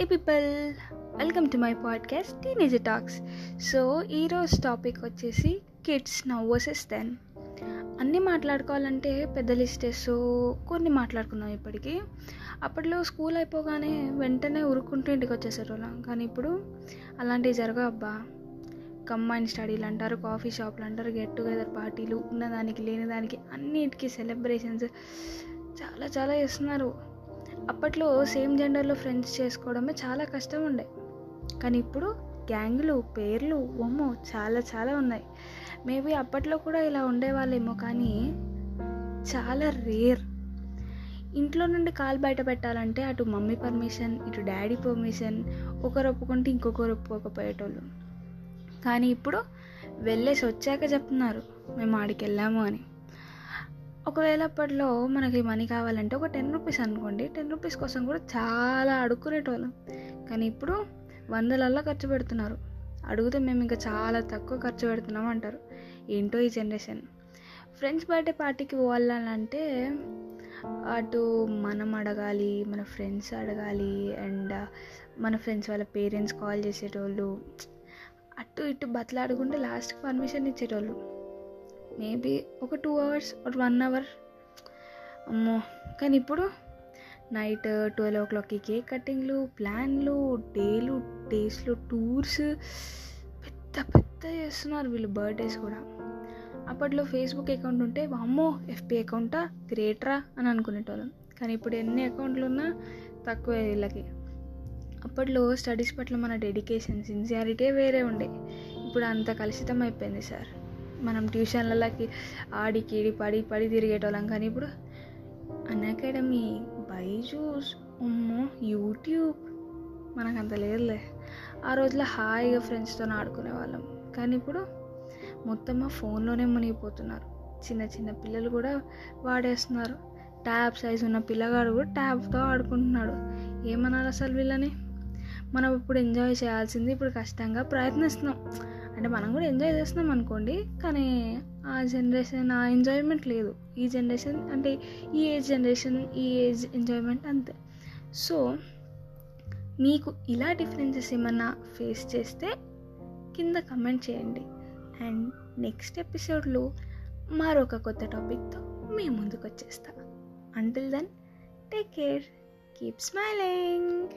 Hey people welcome to my podcast teenage talks so ఈరోజు topic వచ్చేసి kids now versus then అన్నీ మాట్లాడుకోవాలంటే పెద్ద లిస్ట్ సో కొన్ని మాట్లాడుకున్నాం ఇప్పటికీ. అప్పట్లో స్కూల్ అయిపోగానే వెంటనే ఉరుక్కుంటూ ఇంటికి వచ్చేసేటోళ్ళం. కానీ ఇప్పుడు అలాంటివి జరగవు అబ్బా. కంబైన్ స్టడీలు అంటారు కాఫీ షాపులు అంటారు గెట్ టుగెదర్ పార్టీలు ఉన్నదానికి లేనిదానికి అన్నిటికీ సెలబ్రేషన్స్ చాలా చాలా చేస్తున్నారు. అప్పట్లో సేమ్ జెండర్లో ఫ్రెండ్స్ చేసుకోవడమే చాలా కష్టం ఉండే కానీ ఇప్పుడు గ్యాంగ్లు పేర్లు ఒమ్మో చాలా చాలా ఉన్నాయి. మేబీ అప్పట్లో కూడా ఇలా ఉండేవాళ్ళేమో కానీ చాలా రేర్. ఇంట్లో నుండి కాల్ బయట పెట్టాలంటే అటు మమ్మీ పర్మిషన్ ఇటు డాడీ పర్మిషన్ ఒకరు ఒప్పుకుంటే ఇంకొకరు ఒప్పుకోకపోయేటోళ్ళు. కానీ ఇప్పుడు వెళ్ళేసి వచ్చాక చెప్తున్నారు మేము ఆడికి వెళ్ళాము అని. ఒకవేళ అప్పట్లో మనకి మనీ కావాలంటే ఒక టెన్ రూపీస్ అనుకోండి. టెన్ రూపీస్ కోసం కూడా చాలా అడుక్కునేటోళ్ళం. కానీ ఇప్పుడు వందలల్లో ఖర్చు పెడుతున్నారు. అడిగితే మేము ఇంకా చాలా తక్కువ ఖర్చు పెడుతున్నాం అంటారు. ఏంటో ఈ జనరేషన్. ఫ్రెండ్స్ బర్త్డే పార్టీకి పోవాలంటే అటు మనం అడగాలి మన ఫ్రెండ్స్ అడగాలి అండ్ మన ఫ్రెండ్స్ వాళ్ళ పేరెంట్స్ కాల్ చేసేటోళ్ళు అటు ఇటు బతలాడుకుంటే లాస్ట్కి పర్మిషన్ ఇచ్చేటోళ్ళు. మేబీ ఒక టూ అవర్స్ ఒక వన్ అవర్. అమ్మో! కానీ ఇప్పుడు నైట్ ట్వెల్వ్ ఓ క్లాక్కి కేక్ కటింగ్లు ప్లాన్లు డేలు డేస్లు టూర్స్. పెద్ద పెద్ద చేస్తున్నారు వీళ్ళు బర్త్డేస్ కూడా. అప్పట్లో ఫేస్బుక్ అకౌంట్ ఉంటే అమ్మో ఎఫ్పి అకౌంటా? గ్రేట్రా? అని అనుకునేటోళ్ళం. కానీ ఇప్పుడు ఎన్ని అకౌంట్లు ఉన్నా తక్కువే వీళ్ళకి. అప్పట్లో స్టడీస్ పట్ల మన డెడికేషన్ సిన్సియారిటీ వేరే ఉండే. ఇప్పుడు అంత కలుషితం అయిపోయింది సార్. మనం ట్యూషన్లకి ఆడి కీడి పడి పడి తిరిగేటోళ్ళం. కానీ ఇప్పుడు అన్ అకాడమీ బైజూస్ ఉమ్మో యూట్యూబ్ మనకు అంత లేదులే. ఆ రోజులో హాయిగా ఫ్రెండ్స్తో ఆడుకునే వాళ్ళం. కానీ ఇప్పుడు మొత్తం ఆ ఫోన్లోనే మునిగిపోతున్నారు. చిన్న చిన్న పిల్లలు కూడా వాడేస్తున్నారు. ట్యాబ్ సైజ్ ఉన్న పిల్లగాడు కూడా ట్యాబ్తో ఆడుకుంటున్నాడు. ఏమన్నారు అసలు వీళ్ళని? మనం ఇప్పుడు ఎంజాయ్ చేయాల్సింది ఇప్పుడు కష్టంగా ప్రయత్నిస్తున్నాం. అంటే మనం కూడా ఎంజాయ్ చేస్తున్నాం అనుకోండి కానీ ఆ జనరేషన్ ఆ ఎంజాయ్మెంట్ లేదు. ఈ జనరేషన్ అంటే ఈ ఏజ్ జనరేషన్ ఈ ఏజ్ ఎంజాయ్మెంట్ అంతే. సో మీకు ఇలా డిఫరెన్సెస్ ఏమన్నా ఫేస్ చేస్తే కింద కమెంట్ చేయండి. అండ్ నెక్స్ట్ ఎపిసోడ్లో మరొక కొత్త టాపిక్తో మీ ముందుకు వచ్చేస్తా. Until then take care keep smiling